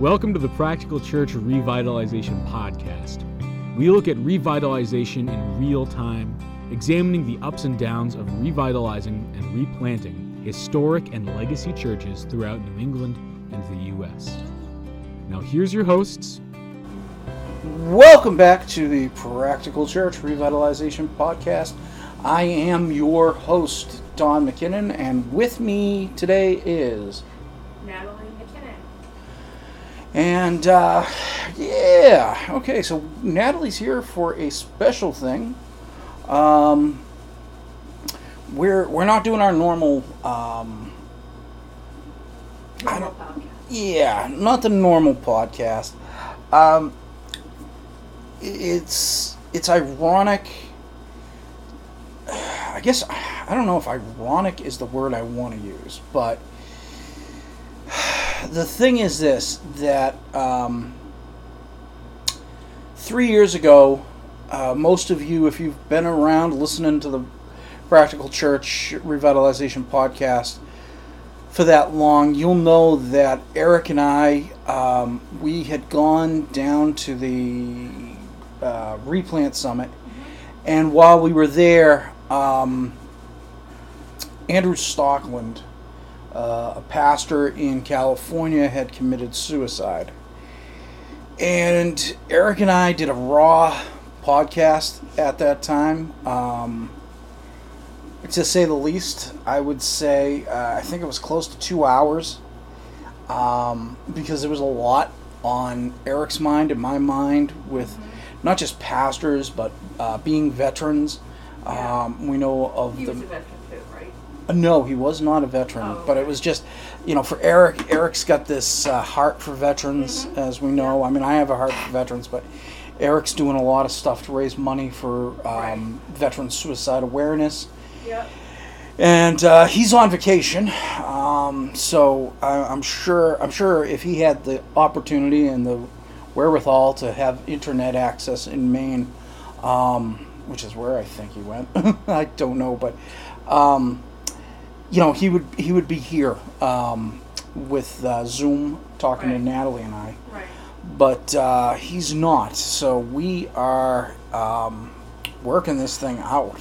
Welcome to the Practical Church Revitalization Podcast. We look at revitalization in real time, examining the ups and downs of revitalizing and replanting historic and legacy churches throughout New England and the U.S. Now, here's your hosts. Welcome back to the Practical Church Revitalization Podcast. I am your host, Don McKinnon, and with me today is. And, uh, yeah, okay, so Natalie's here for a special thing. Um, we're, we're not doing our normal, um, yeah, not the normal podcast. Um, it's it's ironic. I guess I don't know if ironic is the word I want to use, but the thing is this: that um, three years ago, uh, most of you, if you've been around listening to the Practical Church Revitalization podcast, for that long, you'll know that Eric and I, um, we had gone down to the uh, replant summit, and while we were there, um, Andrew Stoecklein, uh, a pastor in California, had committed suicide. And Eric and I did a raw podcast at that time. Um, to say the least, I would say uh, I think it was close to two hours um, because there was a lot on Eric's mind and my mind with not just pastors but uh, being veterans. Yeah. Um, we know of He the was a veteran too, right? uh, No, he was not a veteran, Oh, but it was just, you know, for Eric. Eric's got this uh, heart for veterans, Mm-hmm. as we know. I mean, I have a heart for veterans, but Eric's doing a lot of stuff to raise money for um, veteran suicide awareness, Yep. and uh, he's on vacation. Um, so I, I'm sure, I'm sure if he had the opportunity and the wherewithal to have internet access in Maine, um, which is where I think he went. I don't know, but. Um, you know, he would he would be here um, with uh, Zoom talking to Natalie and I, Right. but uh, he's not. So we are um, working this thing out.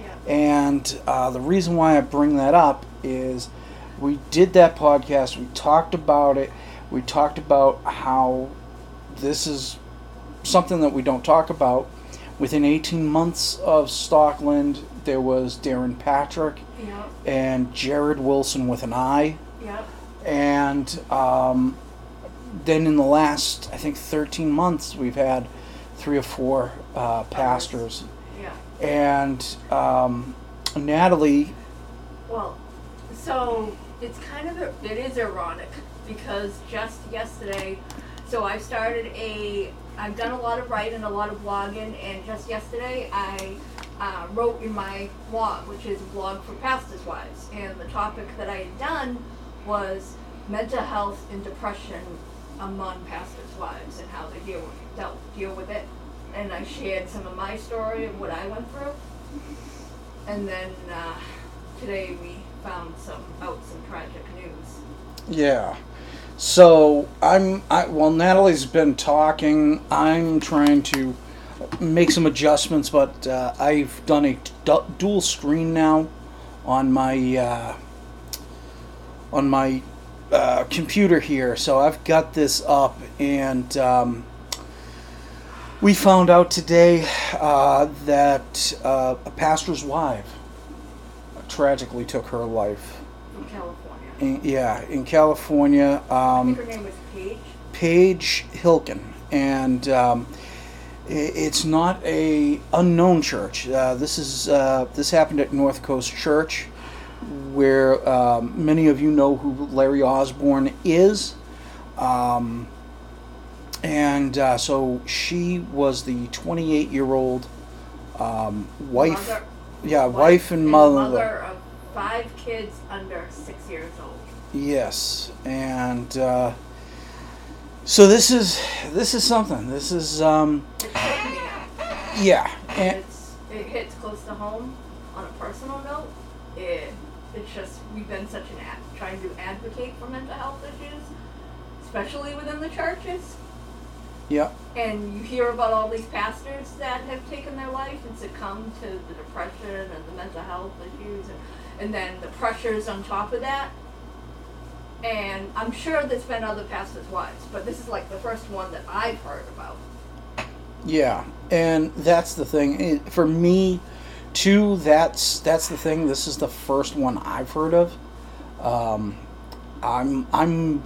Yeah. And uh, the reason why I bring that up is we did that podcast. We talked about it. We talked about how this is something that we don't talk about. Within 18 months of Stoecklein, there was Darrin Patrick Yep. and Jarrid Wilson with an I. Yep. And um, then in the last, I think, 13 months, we've had three or four uh, pastors. Yeah. And um, Natalie, Well, so it's kind of it is ironic because just yesterday, so I started a I've done a lot of writing, a lot of blogging, and just yesterday I uh, wrote in my blog, which is a blog for pastors' wives, and the topic that I had done was mental health and depression among pastors' wives and how they deal with, dealt, deal with it, and I shared some of my story of what I went through. And then uh, today we found some out some tragic news. yeah. So I'm, I, while Natalie's been talking, I'm trying to make some adjustments, but uh, I've done a du- dual screen now on my uh, on my uh, computer here. So I've got this up, and um, we found out today uh, that uh, a pastor's wife tragically took her life. In, yeah, in California. I Um, think her name was Paige. Paige Hilkin, and um, it's not a unknown church. Uh, this is uh, this happened at North Coast Church, where um, many of you know who Larry Osborne is, um, and uh, so she was the 28 year old um, wife. Mother- yeah, wife, and mother. mother of five kids under six years old. Yes, and uh, so this is this is something. This is um, yeah, and It's it hits close to home. On a personal note, it it's just we've been such an ad, trying to advocate for mental health issues. especially within the churches. Yeah. And you hear about all these pastors that have taken their life and succumbed to the depression and the mental health issues, and, and then the pressures on top of that. And I'm sure there's been other pastors' wives, but this is like the first one that I've heard about. Yeah, and that's the thing for me, too. That's that's the thing. This is the first one I've heard of. Um, I'm I'm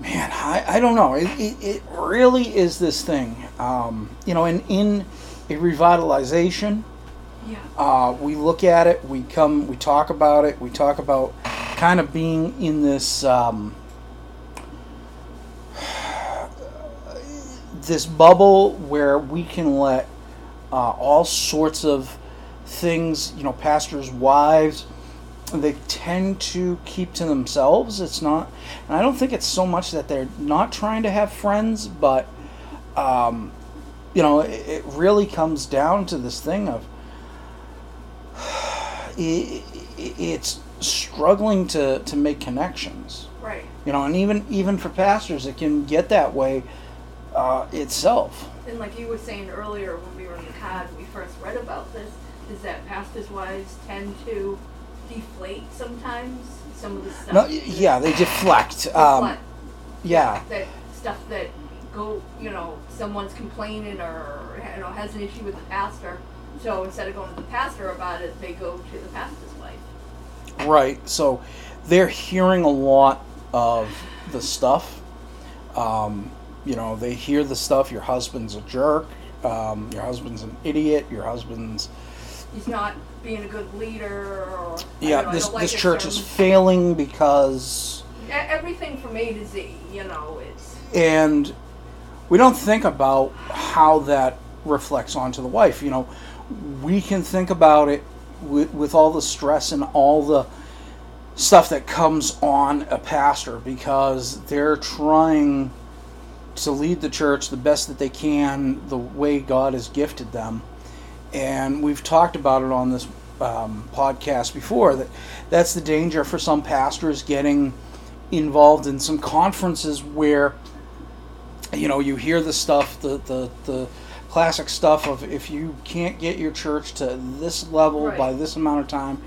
man. I, I don't know. It, it, it really is this thing. Um, you know, and in a revitalization, Yeah. uh, we look at it. We come. We talk about it. We talk about kind of being in this. Um, this bubble where we can let uh, all sorts of things, you know, pastors' wives, they tend to keep to themselves. It's not, and I don't think it's so much that they're not trying to have friends, but, um, you know, it, it really comes down to this thing of it, it's struggling to, to make connections Right. you know and even even for pastors it can get that way uh, itself And like you were saying earlier when we were in the and we first read about this, is that pastors' wives tend to deflate sometimes some of the stuff. no, yeah they deflect um, yeah that stuff that go, you know, someone's complaining or you know has an issue with the pastor. So instead of going to the pastor about it, they go to the pastor's wife. right so they're hearing a lot of the stuff um, you know they hear the stuff your husband's a jerk um, your husband's an idiot your husband's He's not being a good leader, or yeah know, this like this his church is failing because everything from A to Z. You know, it's and we don't think about how that reflects onto the wife. You know, we can think about it with, with all the stress and all the stuff that comes on a pastor because they're trying to lead the church the best that they can, the way God has gifted them. And we've talked about it on this um, podcast before that that's the danger for some pastors getting involved in some conferences where you know you hear the stuff the the, the classic stuff of if you can't get your church to this level Right. by this amount of time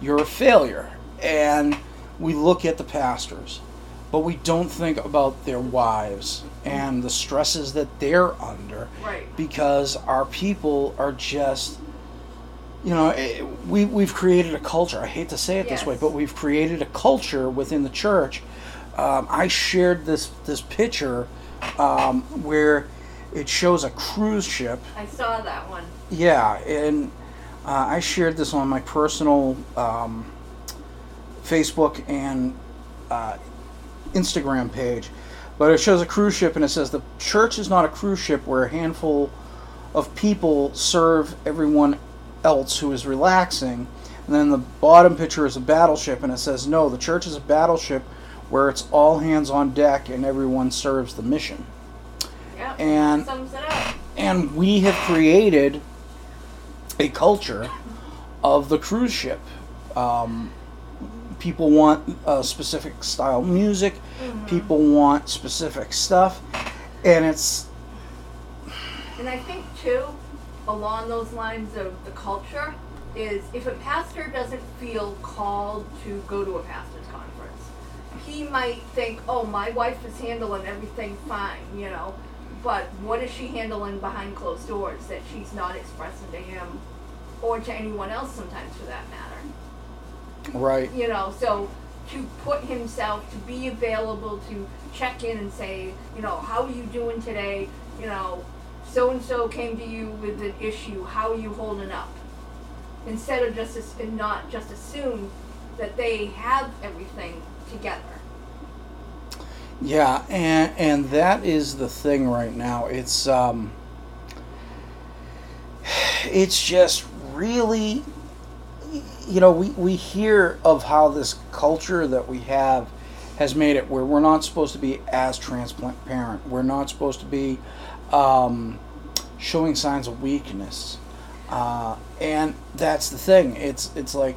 you're a failure and we look at the pastors but we don't think about their wives and the stresses that they're under right. because our people are just you know eh, we, we've created a culture i hate to say it this way but we've created a culture within the church um, i shared this this picture um, where it shows a cruise ship I saw that one. yeah and uh, i shared this on my personal um, facebook and uh, instagram page but it shows a cruise ship and it says the church is not a cruise ship where a handful of people serve everyone else who is relaxing and then the bottom picture is a battleship and it says no the church is a battleship where it's all hands on deck and everyone serves the mission. And- sums it up. and we have created a culture of the cruise ship. Um, people want a specific style music. People want specific stuff, and it's And I think too, along those lines of the culture, is if a pastor doesn't feel called to go to a pastor's conference, he might think, "Oh, my wife is handling everything fine," you know. But what is she handling behind closed doors that she's not expressing to him, or to anyone else? Sometimes, for that matter. right. you know so to put himself to be available to check in and say you know how are you doing today you know so and so came to you with an issue how are you holding up instead of just and not just assume that they have everything together Yeah, and and that is the thing right now. It's um, it's just really, you know, we we hear of how this culture that we have has made it where we're not supposed to be as transparent. We're not supposed to be um, showing signs of weakness, uh, and that's the thing. It's it's like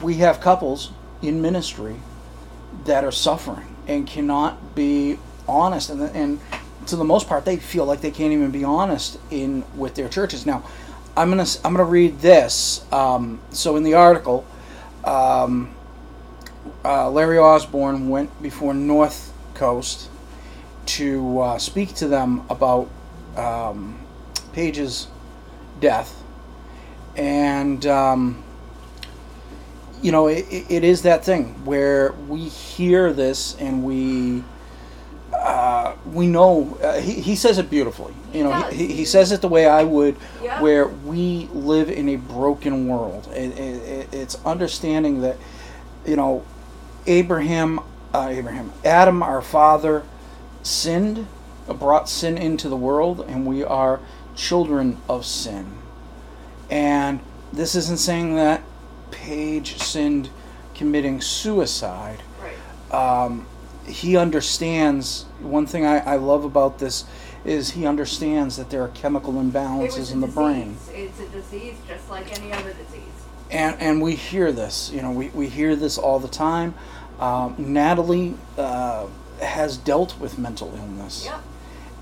we have couples in ministry that are suffering and cannot be honest, and and to the most part, they feel like they can't even be honest in with their churches. Now, I'm gonna I'm gonna read this. Um, so in the article, um, uh, Larry Osborne went before North Coast to uh, speak to them about um, Paige's death, and um, you know it, it is that thing where we hear this and we uh, we know uh, he, he says it beautifully. You know, he, he, says it the way I would, Yeah. where we live in a broken world. It, it, it's understanding that, you know, Abraham, uh, Abraham, Adam, our father, sinned, brought sin into the world, and we are children of sin. And this isn't saying that Paige sinned committing suicide Right. um, he understands one thing I, I love about this is he understands that there are chemical imbalances in the brain. It's a disease just like any other disease. and and we hear this you know we, we hear this all the time um, natalie uh, has dealt with mental illness Yep.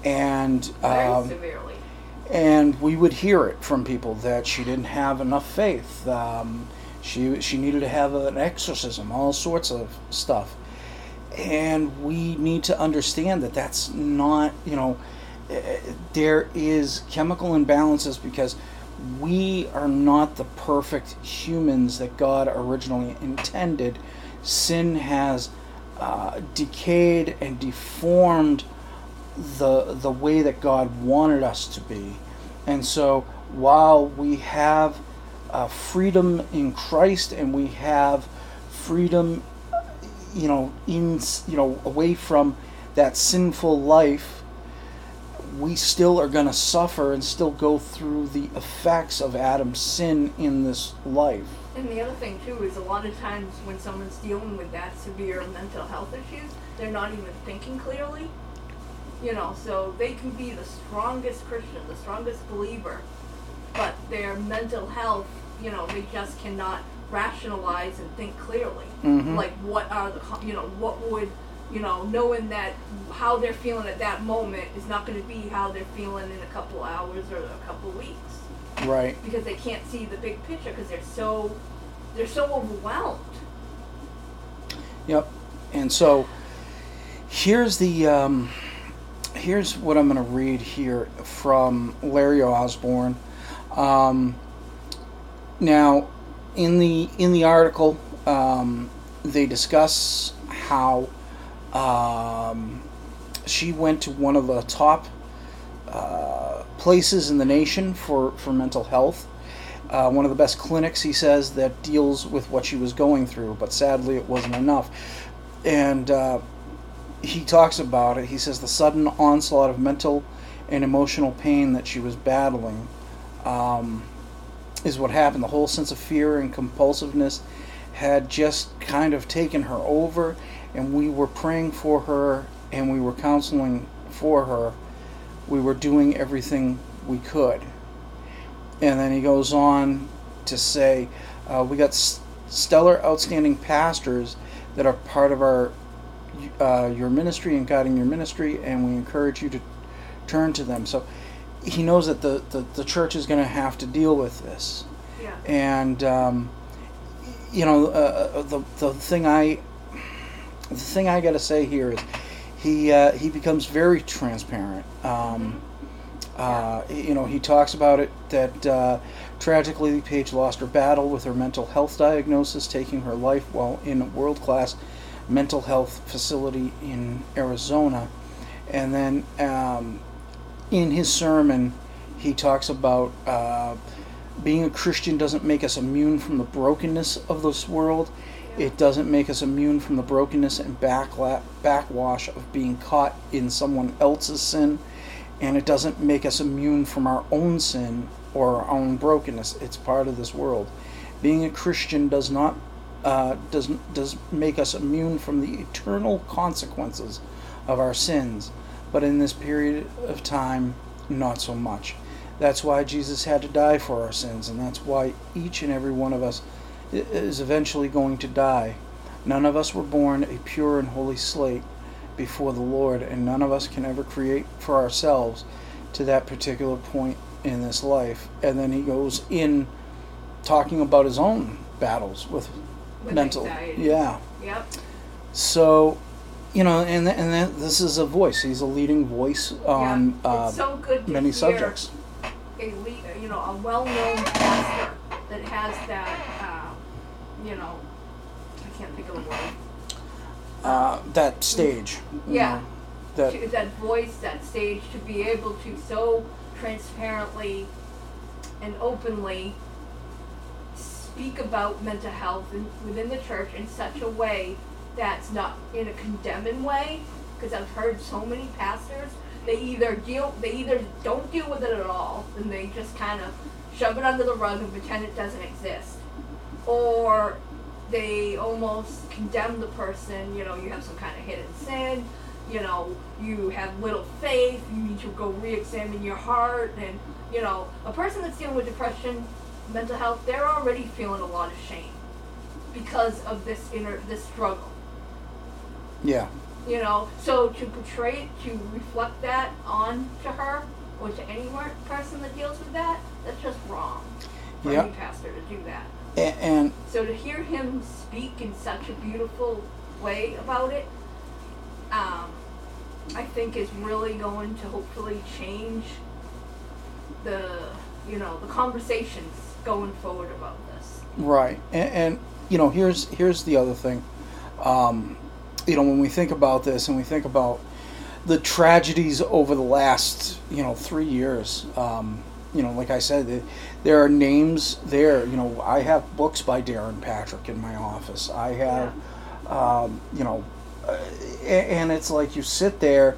and Very um, severely. and we would hear it from people that she didn't have enough faith. Um, she she needed to have an exorcism, all sorts of stuff, and we need to understand that that's not you know eh, there is chemical imbalances because we are not the perfect humans that God originally intended. Sin has uh, decayed and deformed the the way that God wanted us to be. And so while we have uh, freedom in Christ and we have freedom you know in you know away from that sinful life we still are going to suffer and still go through the effects of Adam's sin in this life. And the other thing too is a lot of times when someone's dealing with that severe mental health issues, they're not even thinking clearly. You know, so they can be the strongest Christian, the strongest believer, but their mental health, you know, they just cannot rationalize and think clearly. Mhm. Like what are the, you know, what would, you know, knowing that how they're feeling at that moment is not going to be how they're feeling in a couple hours or a couple weeks Right. because they can't see the big picture because they're so they're so overwhelmed. Yep. And so here's the um, here's what I'm going to read here from Larry Osborne. Um, now, in the in the article, um, they discuss how um, she went to one of the top uh, places in the nation for, for mental health. Uh, one of the best clinics, he says, that deals with what she was going through, but sadly it wasn't enough. And uh, he talks about it. He says the sudden onslaught of mental and emotional pain that she was battling um, is what happened. The whole sense of fear and compulsiveness had just kind of taken her over, and we were praying for her and we were counseling for her. We were doing everything we could. And then he goes on to say, uh, We got s- stellar, outstanding pastors that are part of our uh, your ministry and guiding your ministry, and we encourage you to turn to them. So he knows that the, the, the church is going to have to deal with this Yeah. and um, you know uh, the the thing I the thing I got to say here is he uh, he becomes very transparent. Um, uh, you know, he talks about it that uh, tragically Paige lost her battle with her mental health diagnosis, taking her life while in a world class mental health facility in Arizona. And then um, in his sermon, he talks about uh, being a Christian doesn't make us immune from the brokenness of this world. It doesn't make us immune from the brokenness and backla- backwash of being caught in someone else's sin. And it doesn't make us immune from our own sin or our own brokenness. It's part of this world. Being a Christian does not uh, does does make us immune from the eternal consequences of our sins, but in this period of time, not so much. That's why Jesus had to die for our sins, and that's why each and every one of us is eventually going to die. None of us were born a pure and holy slate before the Lord, and none of us can ever create for ourselves to that particular point in this life. And then he goes in talking about his own battles with, With mental. anxiety. Yeah. Yep. So, you know, and and then this is a voice. He's a leading voice on yeah. uh, so good to many hear subjects. A le- you know, a well-known pastor that has that, uh, you know, I can't think of the word. Uh, that stage. Yeah. know, that that voice, that stage, to be able to so transparently and openly speak about mental health in, within the church in such a way that's not in a condemning way. Because I've heard so many pastors, they either deal, they either don't deal with it at all, and they just kind of shove it under the rug and pretend it doesn't exist, or they almost condemn the person. You know, you have some kind of hidden sin. You know, you have little faith. You need to go re-examine your heart. And you know, a person that's dealing with depression, mental health, they're already feeling a lot of shame because of this inner this struggle. Yeah. You know, so to portray it, to reflect that on to her or to any person that deals with that, that's just wrong for Yep. any pastor to do that. And, and So to hear him speak in such a beautiful way about it, um, I think is really going to hopefully change the you know the conversations going forward about this. Right, and, and you know, here's here's the other thing. Um, you know, when we think about this, and we think about the tragedies over the last, you know, three years. Um, you know, like I said, th- there are names there. You know, I have books by Darrin Patrick in my office. I have, um, you know, uh, and it's like you sit there,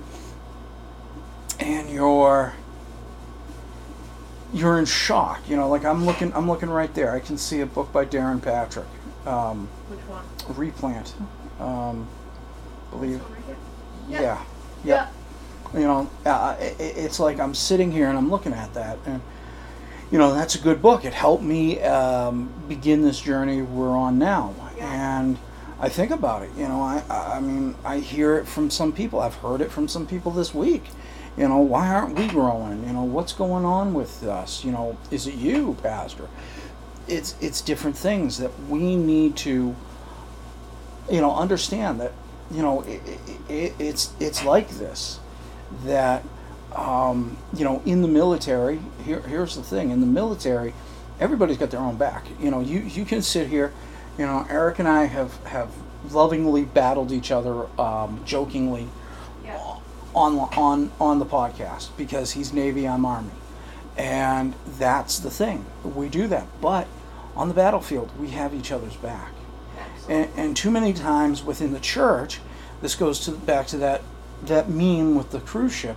and you're you're in shock. You know, like I'm looking, I'm looking right there. I can see a book by Darrin Patrick, um, Which one? Replant. Um, believe, one yeah, yeah. You know, uh, i i- it's like I'm sitting here and I'm looking at that, and you know, that's a good book. It helped me um, begin this journey we're on now, Yeah. and I think about it. You know, I I mean, I hear it from some people. I've heard it from some people this week. You know, why aren't we growing? You know, what's going on with us? You know, is it you, Pastor? It's it's different things that we need to, you know, understand that, you know, it, it, it's it's like this, that, um, you know, in the military. Here here's the thing: in the military, everybody's got their own back. You know, you you can sit here, you know, Eric and I have have lovingly battled each other, um, jokingly Yeah. on on on the podcast because he's Navy, I'm Army, and that's the thing. We do that, but on the battlefield, we have each other's back. And, and too many times within the church, this goes to back to that that meme with the cruise ship.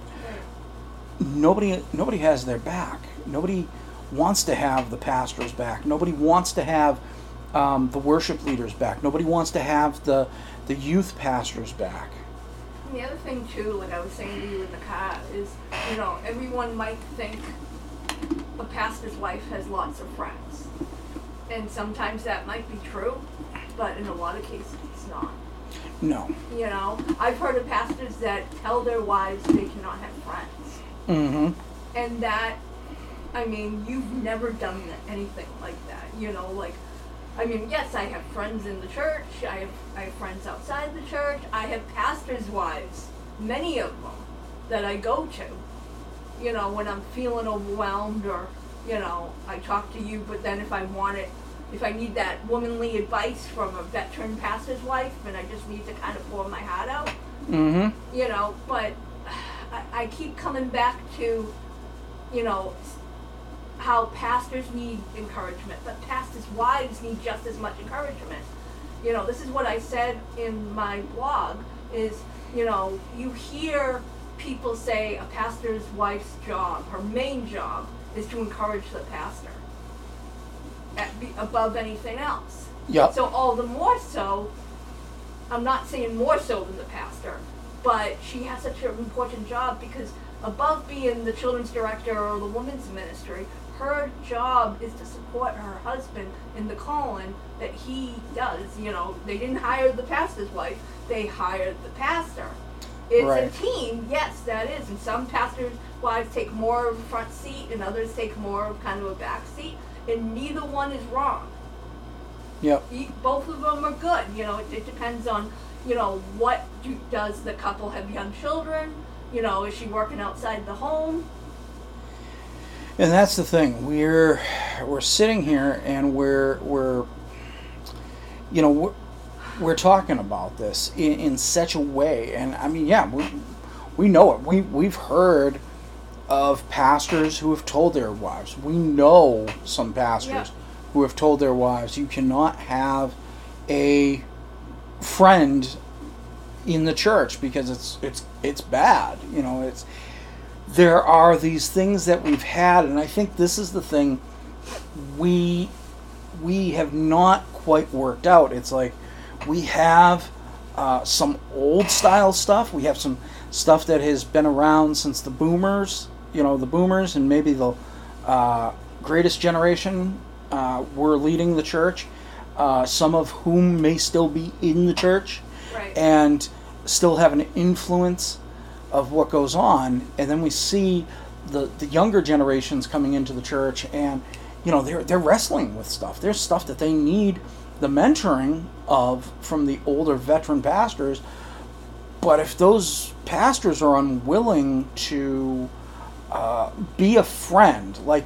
Nobody nobody has their back. Nobody wants to have the pastor's back. Nobody wants to have um, the worship leader's back. Nobody wants to have the the youth pastor's back. And the other thing too, like I was saying to you in the car, is you know everyone might think a pastor's wife has lots of friends, and sometimes that might be true, but in a lot of cases it's not. No. You know, I've heard of pastors that tell their wives they cannot have friends, Mm-hmm. and that, I mean, you've never done anything like that. You know, like. I mean, yes, I have friends in the church. I have I have friends outside the church. I have pastors' wives, many of them, that I go to. You know, when I'm feeling overwhelmed, or you know, I talk to you. But then if I want it, if I need that womanly advice from a veteran pastor's wife, and I just need to kind of pour my heart out, Mm-hmm. you know. But I, I keep coming back to, you know, how pastors need encouragement, but pastors' wives need just as much encouragement. You know, this is what I said in my blog is, you know, you hear people say a pastor's wife's job, her main job, is to encourage the pastor at, be, above anything else. Yep. So all the more so, I'm not saying more so than the pastor, but she has such an important job because above being the children's director or the women's ministry, her job is to support her husband in the calling that he does. You know, they didn't hire the pastor's wife; they hired the pastor. It's Right. a team, yes, that is, and some pastors' wives take more of a front seat, and others take more of kind of a back seat, and neither one is wrong. Yep. Both of them are good. You know, it, it depends on, you know, what do, does the couple have young children? You know, is she working outside the home? And that's the thing. We're we're sitting here and we're we're you know we're, we're talking about this in, in such a way and I mean yeah we we know it. We we've heard of pastors who have told their wives. We know some pastors Yeah. who have told their wives you cannot have a friend in the church because it's it's it's bad. You know, it's there are these things that we've had and I think this is the thing we we have not quite worked out. It's like we have uh, some old style stuff. We have some stuff that has been around since the boomers, you know, the boomers and maybe the uh, greatest generation uh, were leading the church. Uh, some of whom may still be in the church Right. and still have an influence of what goes on. And then we see the, the younger generations coming into the church and you know they're they're wrestling with stuff. There's stuff that they need the mentoring of from the older veteran pastors. But if those pastors are unwilling to uh, be a friend, like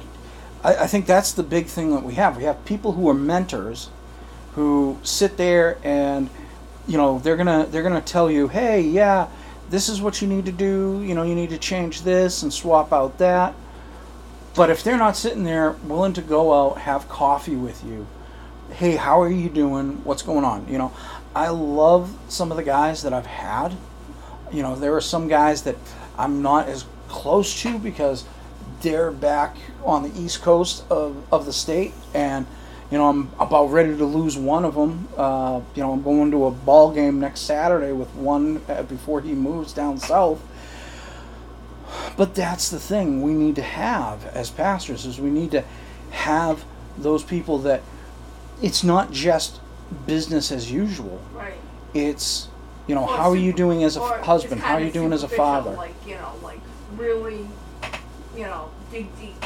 I, I think that's the big thing that we have. We have people who are mentors who sit there and you know they're gonna they're gonna tell you, hey, yeah, this is what you need to do. You know, you need to change this and swap out that. But if they're not sitting there willing to go out, have coffee with you, hey, how are you doing? What's going on? You know, I love some of the guys that I've had. You know, there are some guys that I'm not as close to because they're back on the east coast of, of the state, and you know I'm about ready to lose one of them. Uh, you know, I'm going to a ball game next Saturday with one uh, before he moves down south. But that's the thing we need to have as pastors is we need to have those people that it's not just business as usual. right. It's you know Or how are you doing as a husband? How are you doing as a father? Like you know, like really, you know, dig deep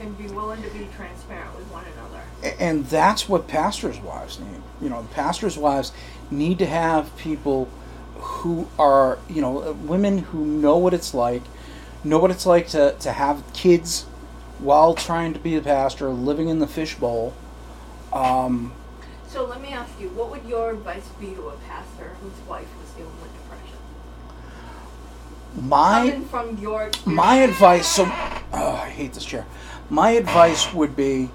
and be willing to be transparent with one another. And that's what pastors' wives need. You know, pastors' wives need to have people who are, you know, uh, women who know what it's like, know what it's like to, to have kids while trying to be a pastor, living in the fishbowl. Um, So let me ask you, what would your advice be to a pastor whose wife was dealing with depression? My Coming from your experience. my advice so oh, i hate this chair my advice would be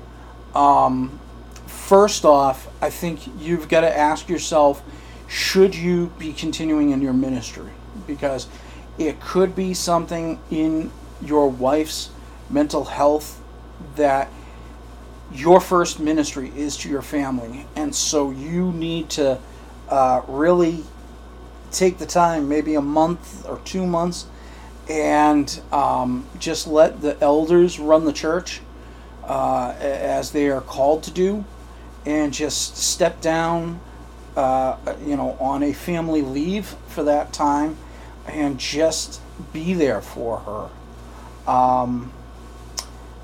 um, first off i think you've got to ask yourself should you be continuing in your ministry because it could be something in your wife's mental health that your first ministry is to your family and so you need to uh, really take the time, maybe a month or two months, and um, just let the elders run the church uh, as they are called to do, and just step down, uh, you know, on a family leave for that time, and just be there for her, um,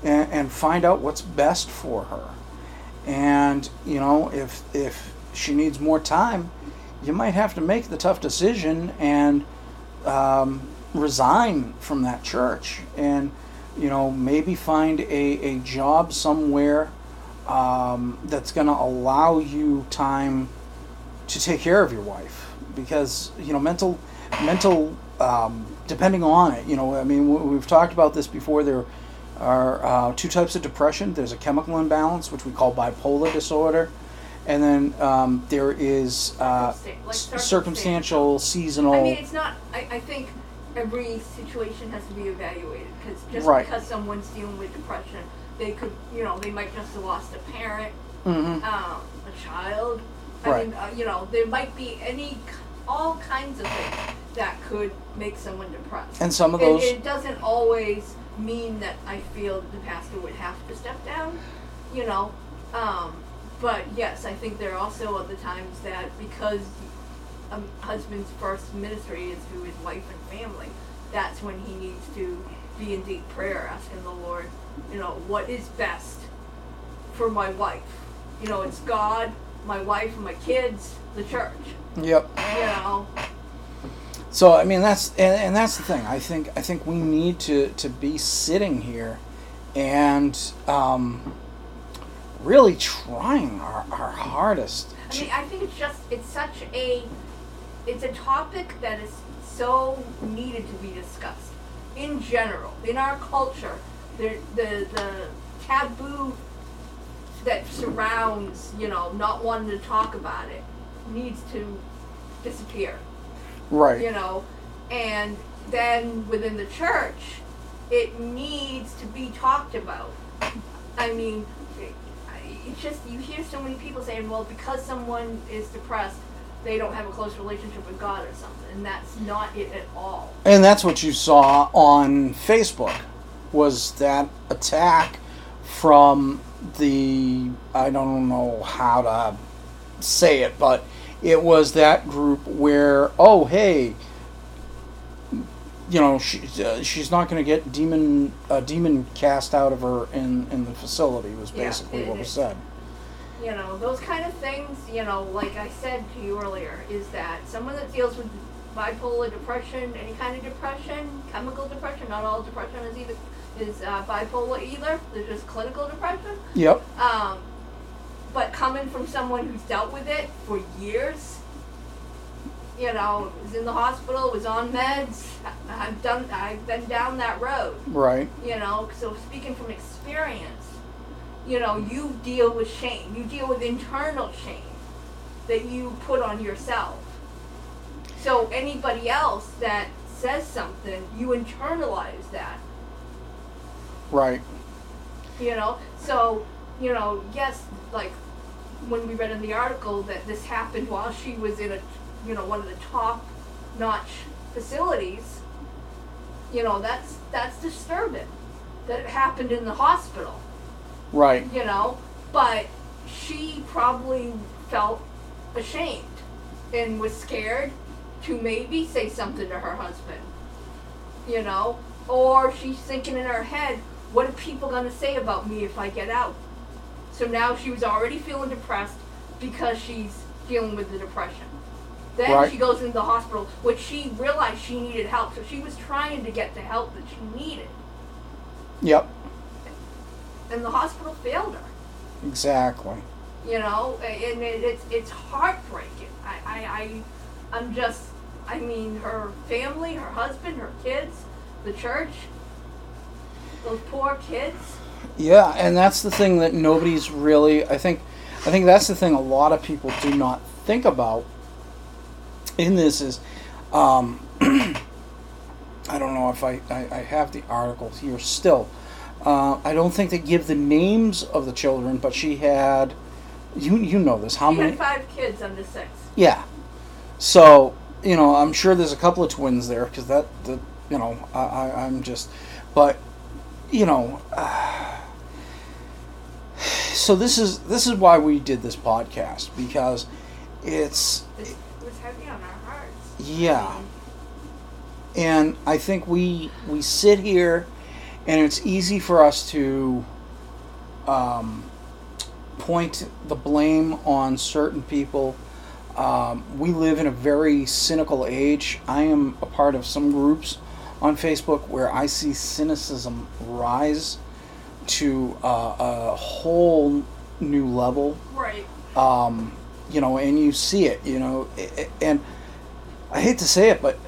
and, and find out what's best for her. And you know, if if she needs more time, you might have to make the tough decision and um, resign from that church and you know maybe find a, a job somewhere um, that's going to allow you time to take care of your wife. Because you know mental mental um, depending on it you know i mean we- we've talked about this before. There are uh, two types of depression. There's a chemical imbalance which we call bipolar disorder and then um, there is uh, Circumstan- like circumstantial seasonal I mean, it's not. I, I think every situation has to be evaluated because just Right. because someone's dealing with depression, they could, you know, they might just have lost a parent, Mhm. um, a child. I Right. mean, uh, you know, there might be any, all kinds of things that could make someone depressed. And some of those- it doesn't always mean that I feel the pastor would have to step down, you know. Um, but yes, I think there are also other times that because a husband's first ministry is to his wife and family, that's when he needs to be in deep prayer, asking the Lord, you know, what is best for my wife. You know, it's God, my wife, my kids, the church. Yep. You know, So I mean that's and, and that's the thing. I think I think we need to to be sitting here and um, really trying our, our hardest. I mean, I think it's just it's such a it's a topic that is so needed to be discussed in general in our culture. The the the taboo that surrounds you know not wanting to talk about it needs to disappear. Right. You know, and then within the church, it needs to be talked about. I mean, it's just you hear so many people saying, "Well, because someone is depressed, they don't have a close relationship with God or something," and that's not it at all. And that's what you saw on Facebook was that attack from the I don't know how to say it, but it was that group where oh hey, you know she, uh, she's not going to get demon a demon cast out of her in in the facility was Yeah, basically it- what was said. You know, those kind of things. You know, like I said to you earlier, is that someone that deals with bipolar depression, any kind of depression, chemical depression, not all depression is either is uh, bipolar either. There's just clinical depression. Yep. Um, but coming from someone who's dealt with it for years, you know, was in the hospital, was on meds. I've done, I've been down that road. Right. You know, so speaking from experience, you know, you deal with shame. You deal with internal shame that you put on yourself. So anybody else that says something, you internalize that. Right. you know so you know yes like when we read in the article that this happened while she was in a you know one of the top notch facilities you know that's that's disturbing that it happened in the hospital. Right. you know but she probably felt ashamed and was scared to maybe say something to her husband you know or she's thinking in her head what are people going to say about me if i get out? So now she was already feeling depressed because she's dealing with the depression then Right. she goes into the hospital which she realized she needed help so she was trying to get the help that she needed Yep. and the hospital failed her Exactly. you know and it, it's it's heartbreaking I, I i i'm just i mean her family her husband her kids the church those poor kids Yeah, and that's the thing that nobody's really. I think, I think that's the thing a lot of people do not think about. In this is, um, I don't know if I, I, I have the article here still. Uh, I don't think they give the names of the children, but she had, you you know this. How she many? had five kids under six Yeah. So you know, I'm sure there's a couple of twins there because that the you know I, I I'm just, but you know. Uh, so this is this is why we did this podcast because it's it was heavy on our hearts yeah and I think we we sit here, and it's easy for us to um, point the blame on certain people. Um, we live in a very cynical age. I am a part of some groups on Facebook where I see cynicism rise to uh, a whole new level right um, you know, and you see it, you know, and I hate to say it, but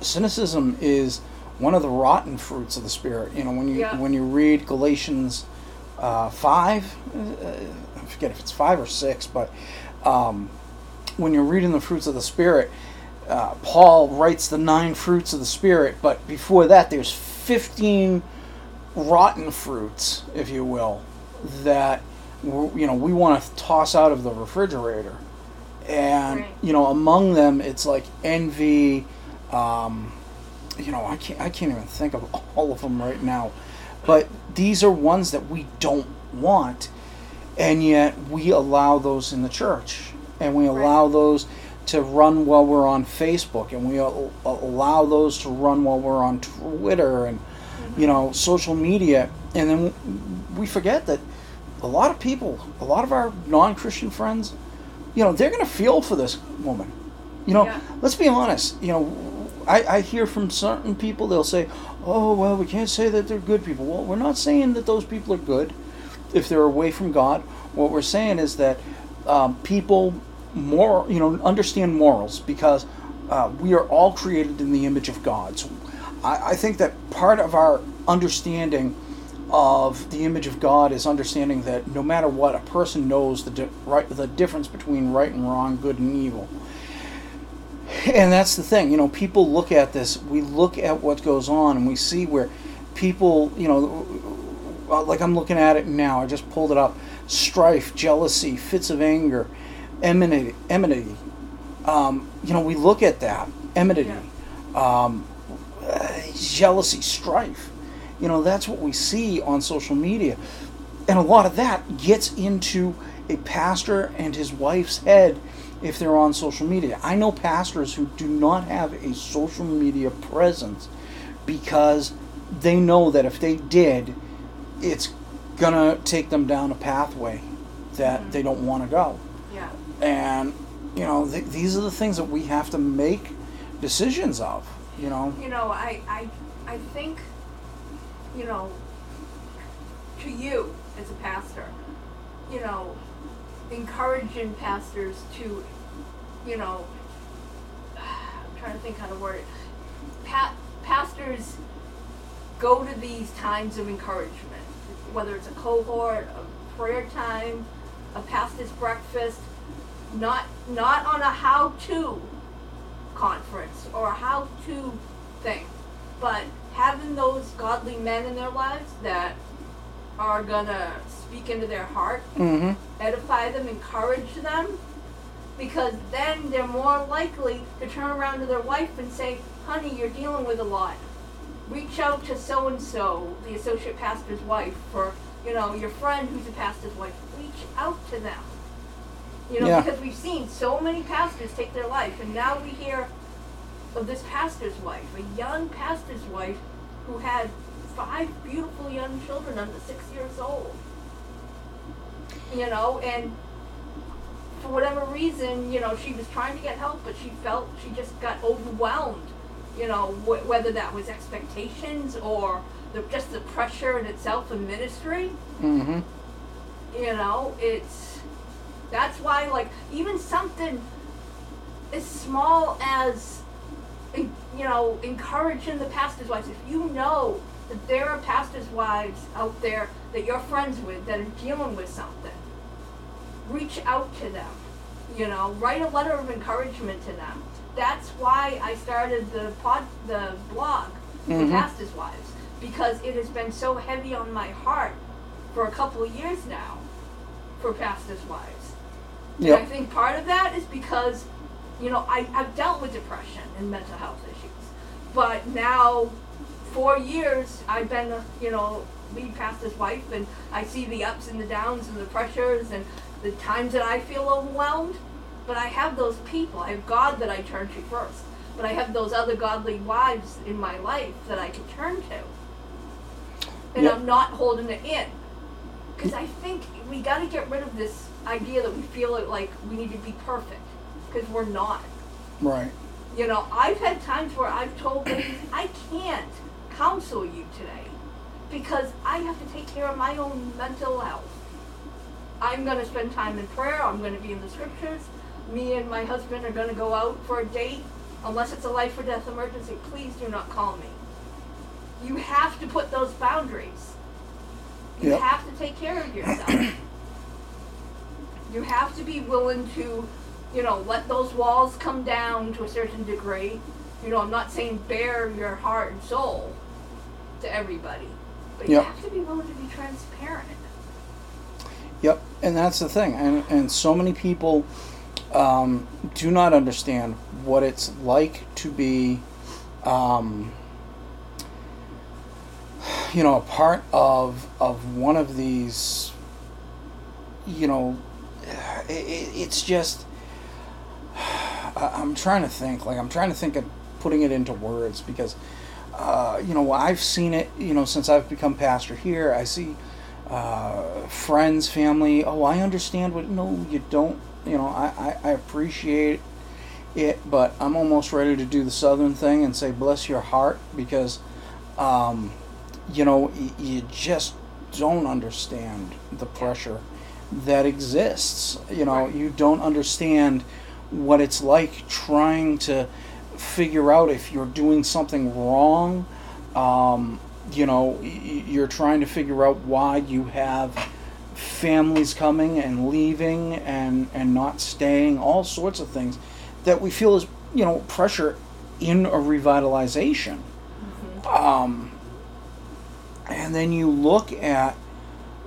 cynicism is one of the rotten fruits of the spirit. You know, when you Yeah. when you read Galatians uh, five, uh, I forget if it's five or six, but um, when you're reading the fruits of the spirit, uh, Paul writes the nine fruits of the spirit, but before that, there's fifteen rotten fruits, if you will, that you know we want to toss out of the refrigerator, and Right. you know among them it's like envy. Um, you know I can't I can't even think of all of them right now, but these are ones that we don't want, and yet we allow those in the church, and we allow those to run while we're on Facebook, and we al- allow those to run while we're on Twitter and you know social media, and then we forget that a lot of people, a lot of our non-Christian friends, you know, they're going to feel for this woman. You know, Yeah. let's be honest. You know, I, I hear from certain people they'll say, "Oh, well, we can't say that they're good people." Well, we're not saying that those people are good if they're away from God. What we're saying is that um, people more, you know, understand morals because uh, we are all created in the image of God. So I, I think that part of our understanding of the image of God is understanding that no matter what, a person knows the di- right, the difference between right and wrong, good and evil. And that's the thing, you know, people look at this, we look at what goes on and we see where people, you know, uh, like I'm looking at it now, I just pulled it up strife, jealousy, fits of anger, enmity. enmity. Um, you know, we look at that, enmity, um, uh, jealousy, strife. You know, that's what we see on social media. And a lot of that gets into a pastor and his wife's head if they're on social media. I know pastors who do not have a social media presence because they know that if they did, it's gonna take them down a pathway that mm-hmm. they don't want to go. Yeah. And you know, th- these are the things that we have to make decisions of. You know. You know, I, I, I think, you know, to you as a pastor, you know, encouraging pastors to, you know, I'm trying to think how to word it. Pa- pastors go to these times of encouragement, whether it's a cohort, a prayer time, a pastor's breakfast, not not on a how-to conference or a how-to thing, but having those godly men in their lives that are gonna speak into their heart, Mm-hmm. edify them, encourage them, because then they're more likely to turn around to their wife and say, "Honey, you're dealing with a lot. Reach out to so and so, the associate pastor's wife, or you know your friend who's a pastor's wife. Reach out to them." You know, Yeah. because we've seen so many pastors take their life, and now we hear of this pastor's wife, a young pastor's wife who had five beautiful young children under six years old. You know, and for whatever reason, you know, she was trying to get help, but she felt she just got overwhelmed. You know, wh- whether that was expectations or the, just the pressure in itself in ministry. Mm-hmm. You know, it's that's why like even something as small as you know encouraging the pastors' wives. If you know that there are pastors' wives out there that you're friends with that are dealing with something, reach out to them. You know, write a letter of encouragement to them. That's why I started the pod, the blog, the Mhm. pastors' wives, because it has been so heavy on my heart for a couple of years now for pastors' wives. And I think part of that is because, you know, I, I've dealt with depression and mental health issues. But now, four years, I've been, a, you know, lead pastor's wife, and I see the ups and the downs and the pressures and the times that I feel overwhelmed. But I have those people. I have God that I turn to first. But I have those other godly wives in my life that I can turn to. And Yep. I'm not holding it in. Because I think we got to get rid of this idea that we feel it like we need to be perfect. Because we're not. Right. You know, I've had times where I've told ladies, I can't counsel you today because I have to take care of my own mental health. I'm going to spend time in prayer. I'm going to be in the scriptures. Me and my husband are going to go out for a date. Unless it's a life or death emergency, please do not call me. You have to put those boundaries. You Yep. have to take care of yourself. you have to be willing to, you know, let those walls come down to a certain degree. You know, I'm not saying bare your heart and soul to everybody, but Yep. you have to be willing to be transparent. Yep, and that's the thing, and and so many people um, do not understand what it's like to be, um, you know, a part of of one of these, you know, it, it's just. I'm trying to think. Like I'm trying to think of putting it into words because, uh, you know, I've seen it. You know, since I've become pastor here, I see uh, friends, family. Oh, I understand what. No, you don't. You know, I, I, I appreciate it, but I'm almost ready to do the southern thing and say bless your heart because, um, you know, y- you just don't understand the pressure that exists. You know, Right. you don't understand what it's like trying to figure out if you're doing something wrong. Um, you know, you're trying to figure out why you have families coming and leaving and and not staying, all sorts of things that we feel is you know pressure in a revitalization. Um, and then you look at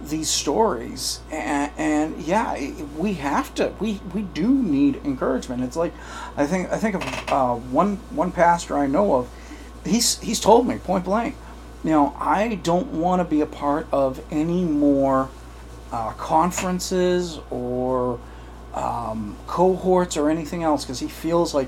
these stories and, and yeah we have to we we do need encouragement it's like i think i think of uh, one one pastor i know of he's he's told me point blank you know i don't want to be a part of any more uh, conferences or um, cohorts or anything else because he feels like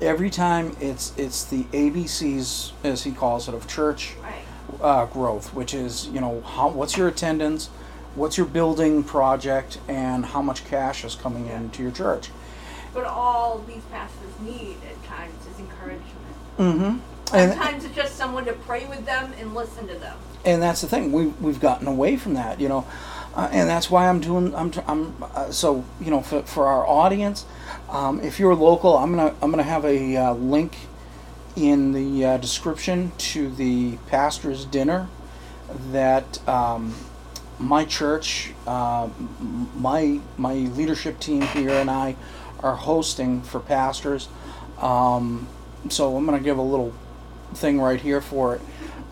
every time it's it's the abcs as he calls it of church Right. Uh, growth, which is you know how what's your attendance, what's your building project, and how much cash is coming into your church. But all these pastors need at times is encouragement. Mm-hmm. And Sometimes it's just someone to pray with them and listen to them. and that's the thing we we've gotten away from that, you know, uh, and that's why I'm doing I'm I'm uh, so you know for, for our audience, um, if you're local, I'm gonna I'm gonna have a uh, link in the uh, description to the pastor's dinner that um, my church, uh, my my leadership team here, and I are hosting for pastors. Um, so I'm going to give a little thing right here for it.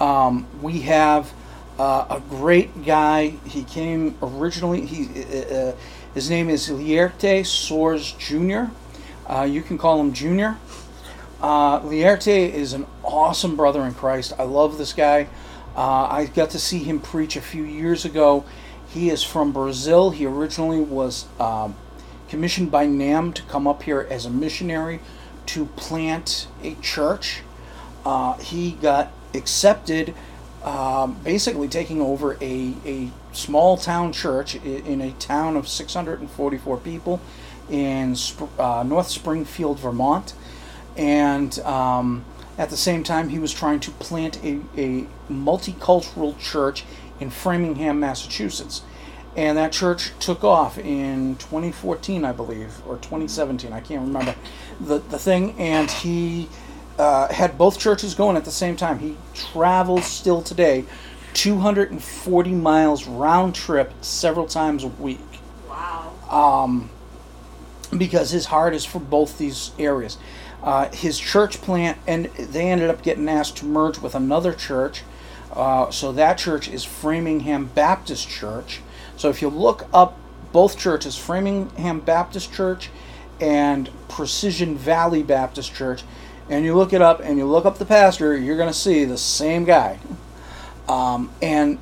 Um, we have uh, a great guy. He came originally. He uh, uh, his name is Lierte Soares Jr. Uh, you can call him Junior. Uh, Lierte is an awesome brother in Christ. I love this guy. Uh, I got to see him preach a few years ago. He is from Brazil. He originally was um, commissioned by NAM to come up here as a missionary to plant a church. Uh, he got accepted, um, basically taking over a, a small town church in a town of 644 people in uh, North Springfield, Vermont and um, at the same time he was trying to plant a, a multicultural church in framingham massachusetts and that church took off in 2014 i believe or 2017 i can't remember the, the thing and he uh, had both churches going at the same time he travels still today 240 miles round trip several times a week Wow. Um, because his heart is for both these areas. Uh, his church plant, and they ended up getting asked to merge with another church. Uh, so that church is Framingham Baptist Church. So if you look up both churches, Framingham Baptist Church and Precision Valley Baptist Church, and you look it up and you look up the pastor, you're going to see the same guy. Um, and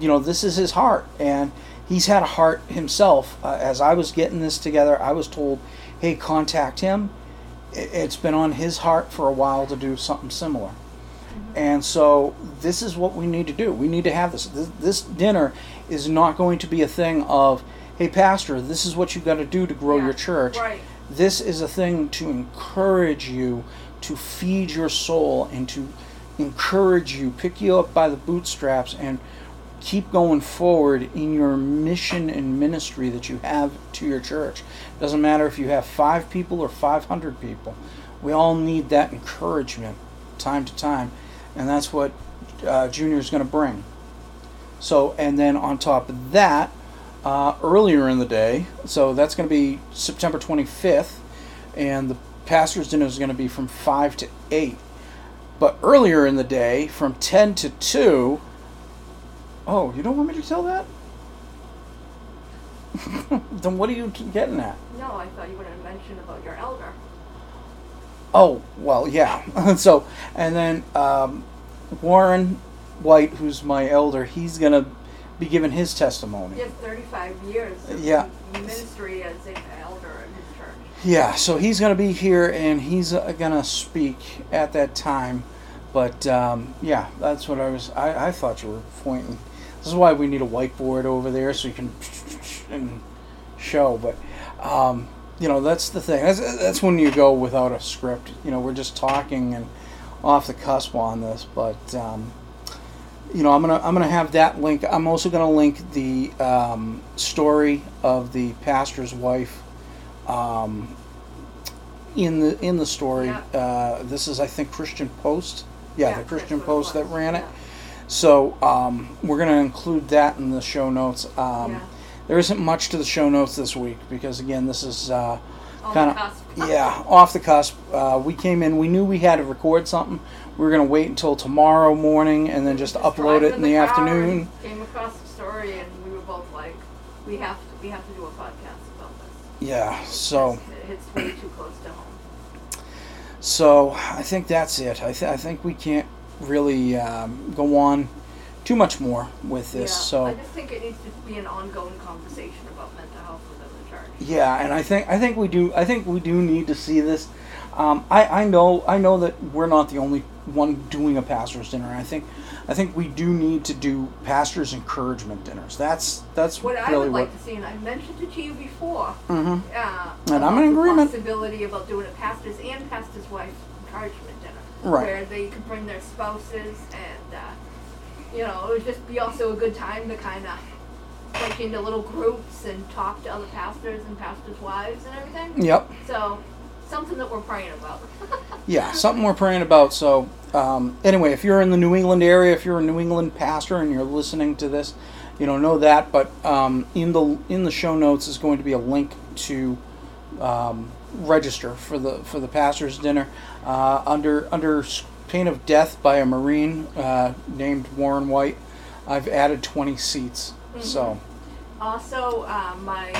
you know this is his heart and he's had a heart himself uh, as i was getting this together i was told hey contact him it's been on his heart for a while to do something similar. Mm-hmm. And so this is what we need to do. We need to have this. This, this dinner is not going to be a thing of hey pastor this is what you've got to do to grow Yeah, your church. right. this is a thing to encourage you to feed your soul and to encourage you pick you up by the bootstraps and keep going forward in your mission and ministry that you have to your church doesn't matter if you have five people or 500 people. We all need that encouragement time to time and that's what uh, junior is going to bring. So and then on top of that uh, earlier in the day so that's going to be september 25th and the pastor's dinner is going to be from 5 to 8 but earlier in the day from 10 to 2 oh you don't want me to tell that then what are you getting at No, I thought you were going to mention about your elder. Oh well, yeah. so and then um, Warren White, who's my elder, he's gonna be giving his testimony. He has 35 years of Yeah. ministry as an elder in his church. Yeah, so he's going to be here and he's uh, going to speak at that time. But um, yeah, that's what I was. I, I thought you were pointing. This is why we need a whiteboard over there so you can and show. But um, you know, that's the thing. That's, that's when you go without a script. You know, we're just talking and off the cusp on this. But um, you know, I'm gonna I'm gonna have that link. I'm also gonna link the um, story of the pastor's wife um, in the in the story. Yeah. Uh, this is I think Christian Post. Yeah, the Christian Post that ran it. yeah. So um, we're gonna include that in the show notes. Um, Yeah. There isn't much to the show notes this week because again, this is uh, kind of yeah off the cusp. Uh, we came in. We knew we had to record something. We were gonna wait until tomorrow morning and then just, Just upload it in the, car afternoon. Came across the story, and we were both like, "We have to, we have to do a podcast about this." Yeah. So. It hits way too close to home. So I think that's it. I, th- I think we can't really um, go on too much more with this. yeah. So I just think it needs to be an ongoing conversation about mental health within the church. yeah, and I think I think we do. I think we do need to see this. Um, I I know I know that we're not the only one doing a pastors dinner. I think I think we do need to do pastors encouragement dinners. That's that's What I really would what. like to see, and I mentioned it to you before, hmm uh, And I'm in agreement. Possibility about doing a pastor's and pastor's wife encouragement Right. where they could bring their spouses, and uh, you know, it would just be also a good time to kind of break into little groups and talk to other pastors and pastors' wives and everything. Yep. So, something that we're praying about. Yeah, something we're praying about. So, um, anyway, if you're in the New England area, if you're a New England pastor and you're listening to this, you know, know that. But um, in the in the show notes is going to be a link to um, register for the for the pastors' dinner uh, under under pain of death by a Marine uh, named Warren White. I've added 20 seats. So, Also, uh, my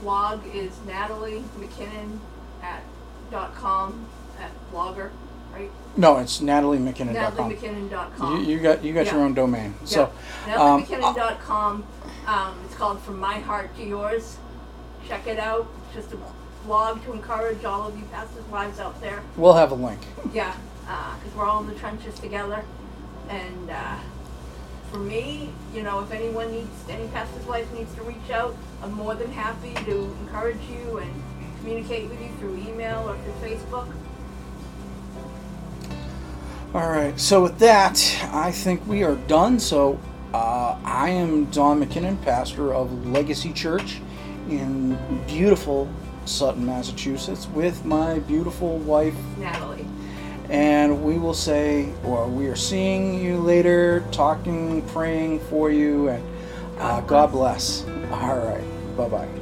blog is Natalie McKinnon at dot com at blogger, right? no, it's natalie NatalieMcKinnon.com. NatalieMcKinnon.com. You, you got you got your own domain. So, yeah. um, NatalieMcKinnon.com. Um, it's called From My Heart to Yours. Check it out. It's just a blog to encourage all of you pastors' wives out there. we'll have a link. Yeah, because we're all in the trenches together. And uh, for me, you know, if anyone needs, any pastor's wife needs to reach out, I'm more than happy to encourage you and communicate with you through email or through Facebook. All right. So with that, I think we are done. So uh, I am Don McKinnon, pastor of Legacy Church in beautiful Sutton, Massachusetts, with my beautiful wife, Natalie. and we will say, or we are seeing you later, talking, praying for you, and uh, God bless. All right. Bye bye.